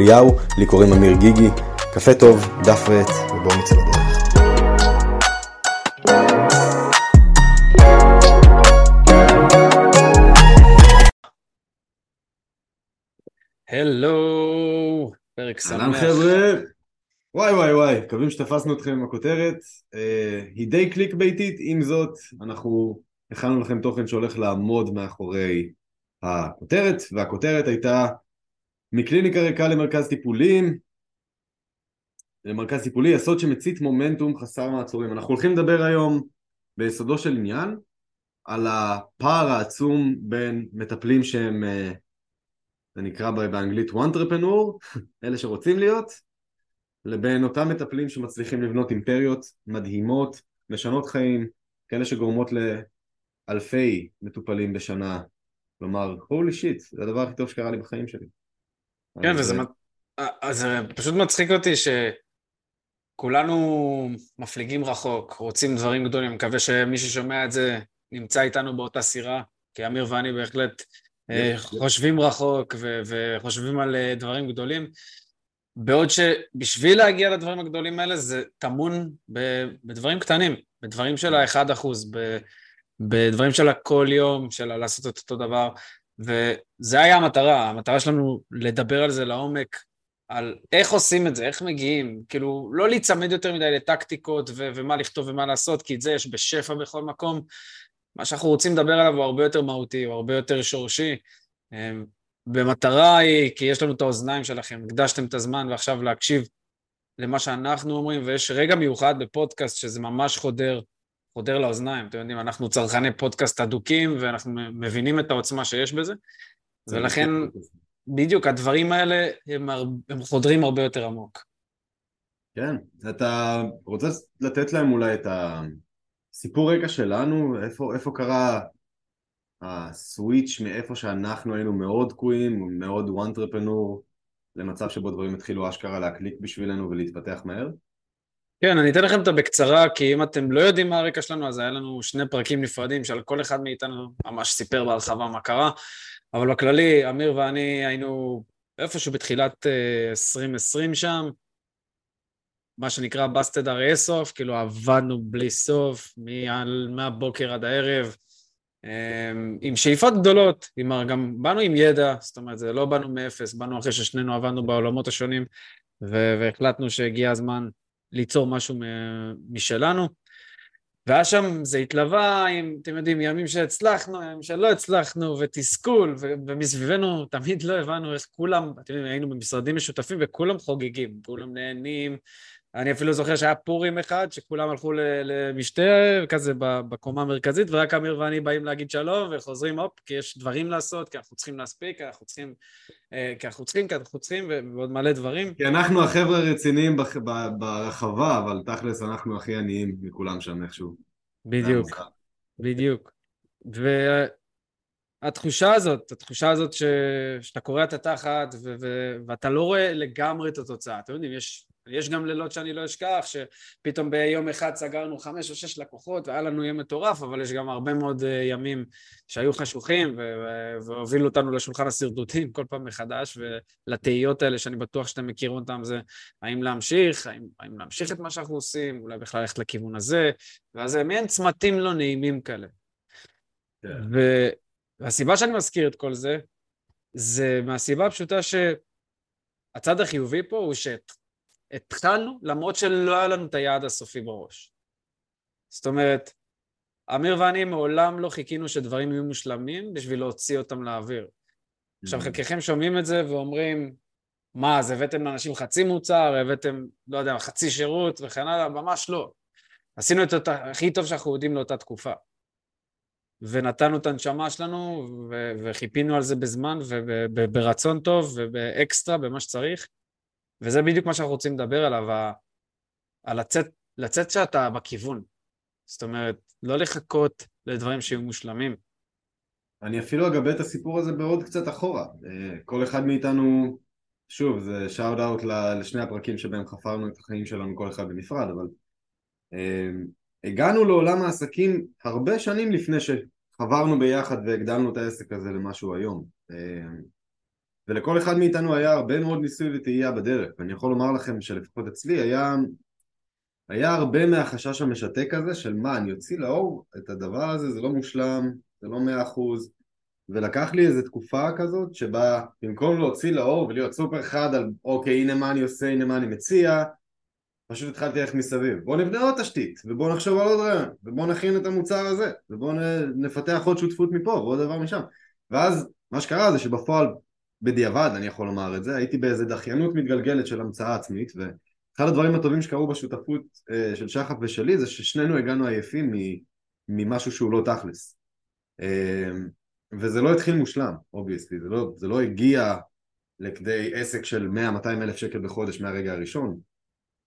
אליהו, לי קוראים אמיר גיגי. קפה טוב, דף ועט, ובואו נצא לדרך. הלו, פרק אהלן שמח. חבר'ה, וואי וואי וואי, מקווים שתפסנו אתכם עם הכותרת. אה, היא די קליק ביתית, עם זאת, אנחנו הכנו לכם תוכן שהולך לעמוד מאחורי הכותרת, והכותרת הייתה מקליניקה ריקה למרכז טיפולים, למרכז טיפולי, יסוד שמצית מומנטום חסר מעצורים. אנחנו הולכים לדבר היום ביסודו של עניין על הפער העצום בין מטפלים שהם, אה, זה נקרא באנגלית וונטרפנור, אלה שרוצים להיות, לבין אותם מטפלים שמצליחים לבנות אימפריות מדהימות, משנות חיים, כאלה שגורמות לאלפי מטופלים בשנה. כלומר, holy shit, זה הדבר הכי טוב שקרה לי בחיים שלי. כן, וזה אה, אה, אז זה פשוט מצחיק אותי שכולנו מפליגים רחוק, רוצים דברים גדולים, מקווה שמי ששומע את זה נמצא איתנו באותה סירה, כי אמיר ואני בהחלט אה. חושבים רחוק ו- וחושבים על דברים גדולים, בעוד שבשביל להגיע לדברים הגדולים האלה זה טמון ב- בדברים קטנים, בדברים של האחד אחוז, ב- בדברים של הכל יום, של לעשות את אותו דבר, וזה היה המטרה, המטרה שלנו לדבר על זה לעומק, על איך עושים את זה, איך מגיעים, כאילו לא להיצמד יותר מדי לטקטיקות ו- ומה לכתוב ומה לעשות, כי את זה יש בשפע בכל מקום. מה שאנחנו רוצים לדבר עליו הוא הרבה יותר מהותי, הוא הרבה יותר שורשי. אמ, במטרה היא, כי יש לנו את האוזניים שלכם, הקדשתם את הזמן ועכשיו להקשיב למה שאנחנו אומרים, ויש רגע מיוחד בפודקאסט שזה ממש חודר, חודר לאוזניים. אתם יודעים, אנחנו צרכני פודקאסט אדוקים ואנחנו מבינים את העוצמה שיש בזה, ולכן בדיוק הדברים האלה הם. הם חודרים הרבה יותר עמוק. כן, אתה רוצה לתת להם אולי את הסיפור רקע שלנו, איפה, איפה קרה הסוויץ' מאיפה שאנחנו היינו מאוד תקועים, מאוד וונטרפנור, למצב שבו דברים התחילו אשכרה להקליק בשבילנו ולהתפתח מהר? כן, אני אתן לכם אותה בקצרה, כי אם אתם לא יודעים מה הרקע שלנו, אז היה לנו שני פרקים נפרדים שעל כל אחד מאיתנו ממש סיפר בהרחבה מה קרה, אבל בכללי, אמיר ואני היינו איפשהו בתחילת אה, 2020 שם, מה שנקרא busted הרי סוף, כאילו עבדנו בלי סוף, מהבוקר עד הערב, אה, עם שאיפות גדולות, עם, גם באנו עם ידע, זאת אומרת, זה לא באנו מאפס, באנו אחרי ששנינו עבדנו בעולמות השונים, והחלטנו שהגיע הזמן ליצור משהו משלנו. והיה שם, זה התלווה עם, אתם יודעים, ימים שהצלחנו, ימים שלא הצלחנו, ותסכול, ו- ומסביבנו תמיד לא הבנו איך כולם, אתם יודעים, היינו במשרדים משותפים וכולם חוגגים, כולם נהנים. אני אפילו זוכר שהיה פורים אחד, שכולם הלכו למשתה כזה בקומה המרכזית, ורק אמיר ואני באים להגיד שלום, וחוזרים הופ, כי יש דברים לעשות, כי אנחנו צריכים להספיק, כי אנחנו צריכים, אה, כי אנחנו צריכים, כי אנחנו צריכים, ועוד מלא דברים. כי אנחנו החבר'ה הרציניים ברחבה, אבל תכלס אנחנו הכי עניים מכולם שם איכשהו. בדיוק. בדיוק. והתחושה הזאת, התחושה הזאת ש... שאתה קורע את התחת ו... ו... ואתה לא רואה לגמרי את התוצאה. אתם יודעים, יש, יש גם לילות שאני לא אשכח, שפתאום ביום אחד סגרנו חמש או שש לקוחות והיה לנו יום מטורף, אבל יש גם הרבה מאוד אה, ימים שהיו חשוכים. והובילו אותנו לשולחן השרטוטים כל פעם מחדש, ולתהיות האלה שאני בטוח שאתם מכירים אותם זה האם להמשיך, האם, האם להמשיך את מה שאנחנו עושים, אולי בכלל ללכת לכיוון הזה, ואז מעין צמתים לא נעימים כאלה. כן. והסיבה שאני מזכיר את כל זה, זה מהסיבה הפשוטה שהצד החיובי פה הוא שהתחלנו למרות שלא היה לנו את היעד הסופי בראש. זאת אומרת, אמיר ואני מעולם לא חיכינו שדברים יהיו מושלמים בשביל להוציא אותם לאוויר. עכשיו חלקכם שומעים את זה ואומרים, מה, אז הבאתם לאנשים חצי מוצר, הבאתם, לא יודע, חצי שירות וכן הלאה, ממש לא. עשינו את אותה, הכי טוב שאנחנו יודעים לאותה תקופה. ונתנו את הנשמה שלנו, ו- וחיפינו על זה בזמן, וברצון טוב, ובאקסטרה, במה שצריך. וזה בדיוק מה שאנחנו רוצים לדבר עליו, על לצאת, לצאת שאתה בכיוון. זאת אומרת, לא לחכות לדברים שיהיו מושלמים. אני אפילו אגבה את הסיפור הזה בעוד קצת אחורה. אה, כל אחד מאיתנו, שוב, זה שאוט אאוט לשני הפרקים שבהם חפרנו את החיים שלנו כל אחד בנפרד, אבל אה, הגענו לעולם העסקים הרבה שנים לפני שחברנו ביחד והגדלנו את העסק הזה למשהו היום. ולכל אחד מאיתנו היה הרבה מאוד ניסוי וטעייה בדרך, ואני יכול לומר לכם שלפחות אצלי היה, היה הרבה מהחשש המשתק הזה של מה, אני אוציא לאור את הדבר הזה, זה לא מושלם, זה לא מאה אחוז, ולקח לי איזו תקופה כזאת שבה במקום להוציא לאור ולהיות סופר חד על אוקיי הנה מה אני עושה, הנה מה אני מציע, פשוט התחלתי ללכת מסביב. בוא נבנה עוד תשתית, ובוא נחשוב על עוד רעיון, ובוא נכין את המוצר הזה, ובוא נפתח עוד שותפות מפה ועוד דבר משם. ואז מה שקרה זה שבפועל, בדיעבד אני יכול לומר את זה, הייתי באיזה דחיינות מתגלגלת של המצאה עצמית, ואחד הדברים הטובים שקרו בשותפות אה, של שחף ושלי זה ששנינו הגענו עייפים ממשהו שהוא לא תכלס. אה, וזה לא התחיל מושלם, obviously, זה, לא, זה לא הגיע לכדי עסק של 100-200 אלף שקל בחודש מהרגע הראשון.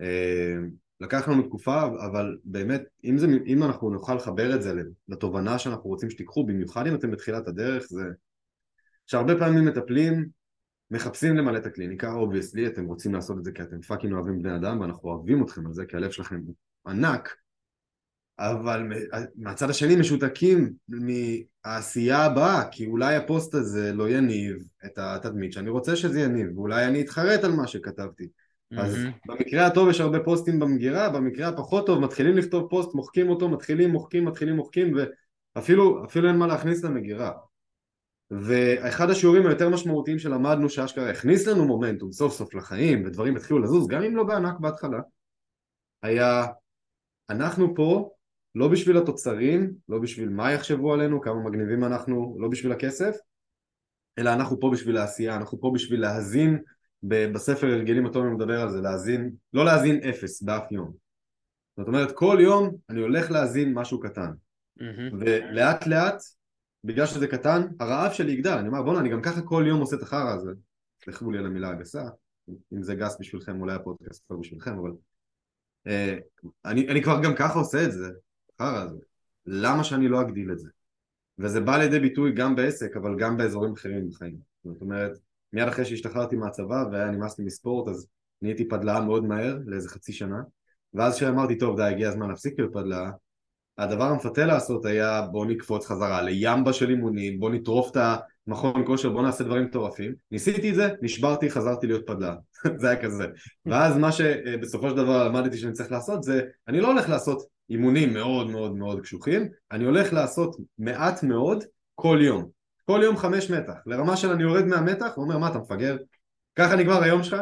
אה, לקח לנו תקופה, אבל באמת, אם, זה, אם אנחנו נוכל לחבר את זה לתובנה שאנחנו רוצים שתיקחו, במיוחד אם אתם בתחילת הדרך, זה שהרבה פעמים מטפלים מחפשים למלא את הקליניקה, obviously, אתם רוצים לעשות את זה כי אתם fucking אוהבים בני אדם ואנחנו אוהבים אתכם על זה, כי הלב שלכם ענק, אבל מהצד השני משותקים מהעשייה הבאה, כי אולי הפוסט הזה לא יניב את התדמית שאני רוצה שזה יניב, ואולי אני אתחרט על מה שכתבתי. Mm-hmm. אז במקרה הטוב יש הרבה פוסטים במגירה, במקרה הפחות טוב מתחילים לכתוב פוסט, מוחקים אותו, מתחילים, מוחקים, מתחילים, מוחקים, ואפילו אין מה להכניס למגירה. ואחד השיעורים היותר משמעותיים שלמדנו שאשכרה הכניס לנו מומנטום סוף סוף לחיים ודברים התחילו לזוז, גם אם לא בענק בהתחלה, היה אנחנו פה לא בשביל התוצרים, לא בשביל מה יחשבו עלינו, כמה מגניבים אנחנו, לא בשביל הכסף, אלא אנחנו פה בשביל העשייה, אנחנו פה בשביל להאזין, בספר הרגלים הטובים מדבר על זה, להאזין, לא להאזין אפס באף יום. זאת אומרת, כל יום אני הולך להאזין משהו קטן. Mm-hmm. ולאט לאט, בגלל שזה קטן, הרעב שלי יגדל. אני אומר, בואנה, אני גם ככה כל יום עושה את החרא הזה. סלחו לי על המילה הגסה, אם זה גס בשבילכם, אולי הפודקאסט לא בשבילכם, אבל... אה, אני, אני כבר גם ככה עושה את זה, החרא הזה. למה שאני לא אגדיל את זה? וזה בא לידי ביטוי גם בעסק, אבל גם באזורים אחרים בחיים. זאת אומרת, מיד אחרי שהשתחררתי מהצבא והיה נמאס לי מספורט, אז נהייתי פדלאה מאוד מהר, לאיזה חצי שנה. ואז כשאמרתי, טוב, די, הגיע הזמן להפסיק להיות פדלאה, הדבר המפתה לעשות היה בוא נקפוץ חזרה לימבה של אימונים, בוא נטרוף את המכון כושר, בוא נעשה דברים מטורפים. ניסיתי את זה, נשברתי, חזרתי להיות פדלאה. זה היה כזה. ואז מה שבסופו של דבר למדתי שאני צריך לעשות זה, אני לא הולך לעשות אימונים מאוד מאוד מאוד קשוחים, אני הולך לעשות מעט מאוד כל יום. כל יום חמש מתח, לרמה של אני יורד מהמתח ואומר מה אתה מפגר? ככה נגמר היום שלך?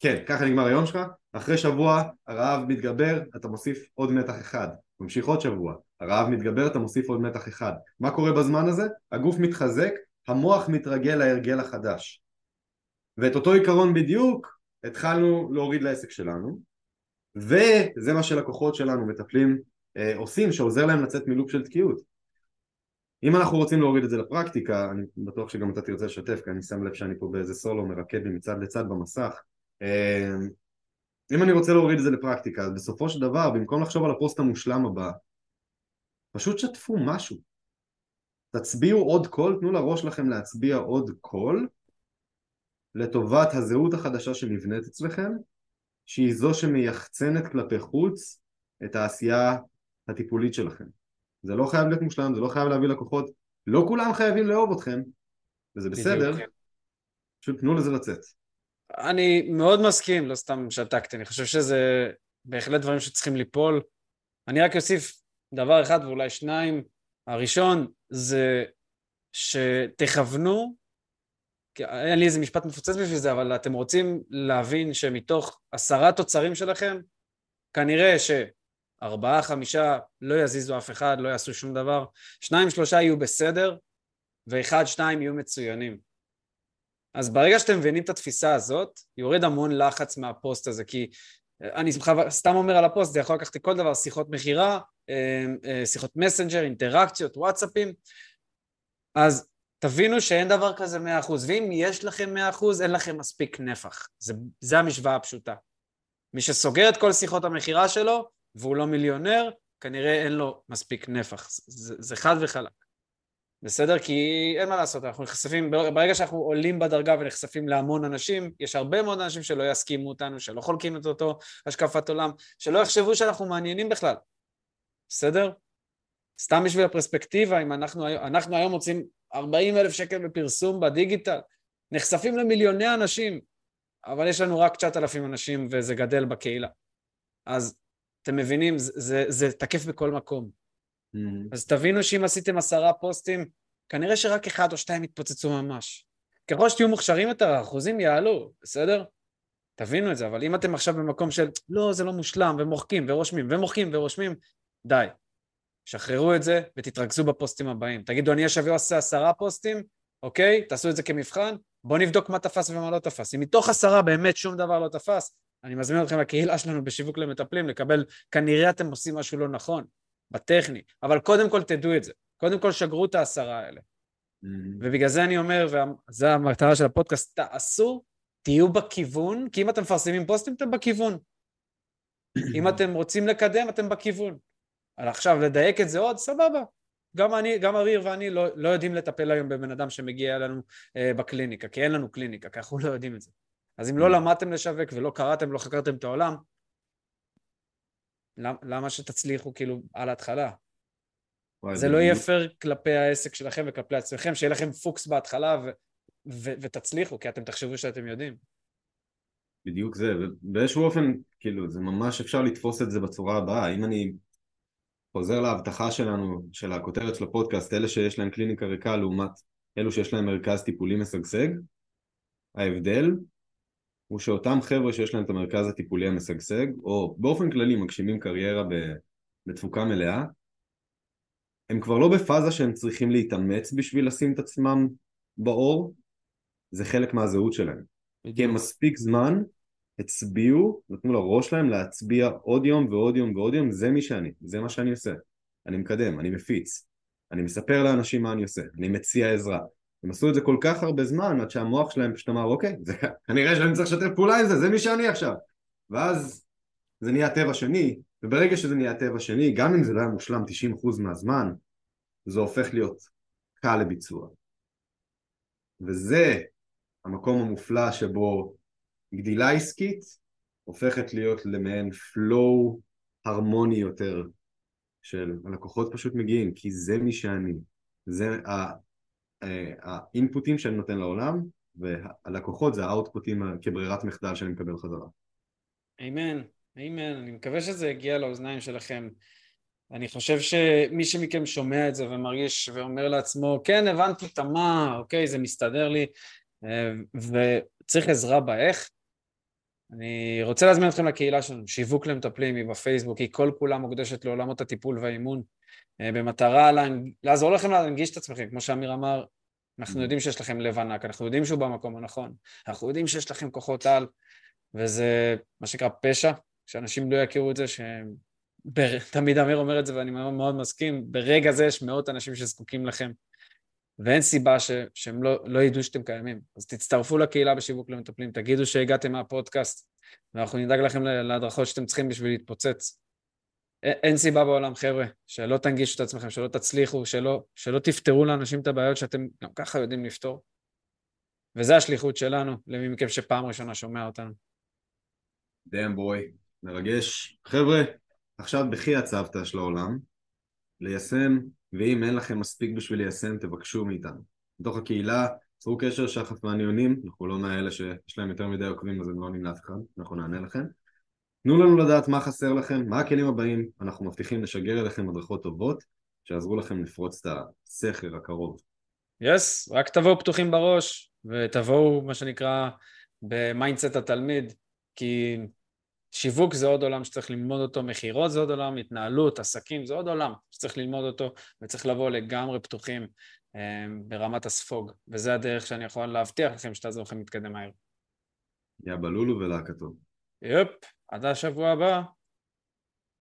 כן, ככה נגמר היום שלך, אחרי שבוע הרעב מתגבר, אתה מוסיף עוד מתח אחד, ממשיך עוד שבוע, הרעב מתגבר, אתה מוסיף עוד מתח אחד. מה קורה בזמן הזה? הגוף מתחזק, המוח מתרגל להרגל החדש. ואת אותו עיקרון בדיוק התחלנו להוריד לעסק שלנו, וזה מה שלקוחות שלנו מטפלים אה, עושים שעוזר להם לצאת מלופ של תקיעות אם אנחנו רוצים להוריד את זה לפרקטיקה אני בטוח שגם אתה תרצה לשתף כי אני שם לב שאני פה באיזה סולו מרקד לי מצד לצד במסך אה, אם אני רוצה להוריד את זה לפרקטיקה אז בסופו של דבר במקום לחשוב על הפוסט המושלם הבא פשוט שתפו משהו תצביעו עוד קול, תנו לראש לכם להצביע עוד קול לטובת הזהות החדשה שנבנית אצלכם שהיא זו שמייחצנת כלפי חוץ את העשייה הטיפולית שלכם. זה לא חייב להיות מושלם, זה לא חייב להביא לקוחות, לא כולם חייבים לאהוב אתכם, וזה בסדר, פשוט תנו לזה לצאת. אני מאוד מסכים, לא סתם שתקתי, אני חושב שזה בהחלט דברים שצריכים ליפול. אני רק אוסיף דבר אחד ואולי שניים. הראשון זה שתכוונו אין לי איזה משפט מפוצץ בשביל זה, אבל אתם רוצים להבין שמתוך עשרה תוצרים שלכם, כנראה שארבעה, חמישה לא יזיזו אף אחד, לא יעשו שום דבר, שניים, שלושה יהיו בסדר, ואחד, שניים יהיו מצוינים. אז ברגע שאתם מבינים את התפיסה הזאת, יורד המון לחץ מהפוסט הזה, כי אני סתם אומר על הפוסט, זה יכול לקחת כל דבר, שיחות מכירה, שיחות מסנג'ר, אינטראקציות, וואטסאפים, אז תבינו שאין דבר כזה 100%, ואם יש לכם 100%, אין לכם מספיק נפח. זה, זה המשוואה הפשוטה. מי שסוגר את כל שיחות המכירה שלו, והוא לא מיליונר, כנראה אין לו מספיק נפח. זה, זה חד וחלק. בסדר? כי אין מה לעשות, אנחנו נחשפים, ברגע שאנחנו עולים בדרגה ונחשפים להמון אנשים, יש הרבה מאוד אנשים שלא יסכימו אותנו, שלא חולקים את אותו השקפת עולם, שלא יחשבו שאנחנו מעניינים בכלל. בסדר? סתם בשביל הפרספקטיבה, אם אנחנו, אנחנו היום מוצאים 40 אלף שקל בפרסום בדיגיטל, נחשפים למיליוני אנשים, אבל יש לנו רק 9,000 אנשים וזה גדל בקהילה. אז אתם מבינים, זה, זה, זה תקף בכל מקום. Mm-hmm. אז תבינו שאם עשיתם עשרה פוסטים, כנראה שרק אחד או שתיים יתפוצצו ממש. ככל שתהיו מוכשרים יותר, האחוזים יעלו, בסדר? תבינו את זה, אבל אם אתם עכשיו במקום של לא, זה לא מושלם, ומוחקים ורושמים, ומוחקים ורושמים, די. שחררו את זה ותתרכזו בפוסטים הבאים. תגידו, אני השבוע עושה עשרה פוסטים, אוקיי? תעשו את זה כמבחן, בואו נבדוק מה תפס ומה לא תפס. אם מתוך עשרה באמת שום דבר לא תפס, אני מזמין אתכם לקהילה שלנו בשיווק למטפלים, לקבל, כנראה אתם עושים משהו לא נכון, בטכני, אבל קודם כל תדעו את זה. קודם כל שגרו את העשרה האלה. Mm-hmm. ובגלל זה אני אומר, וזו המטרה של הפודקאסט, תעשו, תהיו בכיוון, כי אם אתם מפרסמים פוסטים, אתם בכיוון. אם אתם רוצים לקדם, אתם בכיוון. אבל עכשיו לדייק את זה עוד, סבבה. גם אני, גם אריר ואני לא, לא יודעים לטפל היום בבן אדם שמגיע אלינו אה, בקליניקה, כי אין לנו קליניקה, כי אנחנו לא יודעים את זה. אז אם לא. למדתם לשווק ולא קראתם, לא חקרתם את העולם, למה, למה שתצליחו כאילו על ההתחלה? זה לא יהיה פייר כלפי העסק שלכם וכלפי עצמכם, שיהיה לכם פוקס בהתחלה ו- ו- ותצליחו, כי אתם תחשבו שאתם יודעים. בדיוק זה, ובאיזשהו אופן, כאילו, זה ממש אפשר לתפוס את זה בצורה הבאה. אם אני חוזר להבטחה שלנו, של הכותרת של הפודקאסט, אלה שיש להם קליניקה ריקה לעומת אלו שיש להם מרכז טיפולי משגשג, ההבדל הוא שאותם חבר'ה שיש להם את המרכז הטיפולי המשגשג, או באופן כללי מגשימים קריירה בתפוקה מלאה, הם כבר לא בפאזה שהם צריכים להתאמץ בשביל לשים את עצמם באור, זה חלק מהזהות שלהם. בדיוק. כי הם מספיק זמן הצביעו, נתנו לראש להם להצביע עוד יום ועוד יום ועוד יום, זה מי שאני, זה מה שאני עושה. אני מקדם, אני מפיץ, אני מספר לאנשים מה אני עושה, אני מציע עזרה. הם עשו את זה כל כך הרבה זמן עד שהמוח שלהם פשוט אמר אוקיי, זה, כנראה שאני צריך לשתף פעולה עם זה, זה מי שאני עכשיו. ואז זה נהיה טבע שני, וברגע שזה נהיה טבע שני, גם אם זה לא היה מושלם 90% מהזמן, זה הופך להיות קל לביצוע. וזה המקום המופלא שבו גדילה עסקית הופכת להיות למעין flow הרמוני יותר של הלקוחות פשוט מגיעים כי זה מי שאני זה האינפוטים שאני נותן לעולם והלקוחות זה האוטפוטים כברירת מחדל שאני מקבל חזרה. אמן, אמן, אני מקווה שזה יגיע לאוזניים שלכם. אני חושב שמי שמכם שומע את זה ומרגיש ואומר לעצמו כן הבנתי את המה, אוקיי זה מסתדר לי אה, וצריך עזרה באיך אני רוצה להזמין אתכם לקהילה שלנו, שיווק למטפלים, היא בפייסבוק, היא כל כולה מוקדשת לעולמות הטיפול והאימון, אה, במטרה להנג... לעזור לכם להנגיש את עצמכם, כמו שאמיר אמר, אנחנו יודעים שיש לכם לב ענק, אנחנו יודעים שהוא במקום הנכון, אנחנו יודעים שיש לכם כוחות על, וזה מה שנקרא פשע, שאנשים לא יכירו את זה, שהם... תמיד אמיר אומר את זה ואני מאוד מסכים, ברגע זה יש מאות אנשים שזקוקים לכם, ואין סיבה ש, שהם לא, לא ידעו שאתם קיימים. אז תצטרפו לקהילה בשיווק למטפלים, תגידו שהגעתם מהפודקאסט, ואנחנו נדאג לכם להדרכות שאתם צריכים בשביל להתפוצץ. אין סיבה בעולם, חבר'ה, שלא תנגישו את עצמכם, שלא תצליחו, שלא, שלא תפתרו לאנשים את הבעיות שאתם גם ככה יודעים לפתור. וזו השליחות שלנו, למי מכם שפעם ראשונה שומע אותנו. דאם בוי, מרגש. חבר'ה, עכשיו בכי הצוותא של העולם, ליישם ואם אין לכם מספיק בשביל ליישם, תבקשו מאיתנו. בתוך הקהילה, צרו קשר, שחף ואני עונים, אנחנו לא מאלה שיש להם יותר מדי עוקבים אז הם לא עונים לאף אחד, אנחנו נענה לכם. תנו לנו לדעת מה חסר לכם, מה הכלים הבאים, אנחנו מבטיחים לשגר אליכם הדרכות טובות, שיעזרו לכם לפרוץ את הסכר הקרוב. yes, yes, רק תבואו פתוחים בראש, ותבואו, מה שנקרא, ב mindset התלמיד, כי שיווק זה עוד עולם שצריך ללמוד אותו, מכירות זה עוד עולם, התנהלות, עסקים זה עוד עולם שצריך ללמוד אותו וצריך לבוא לגמרי פתוחים אה, ברמת הספוג, וזה הדרך שאני יכול להבטיח לכם שתעזור לכם להתקדם מהר. יא בלולו ולהקתו. יופ, עד השבוע הבא.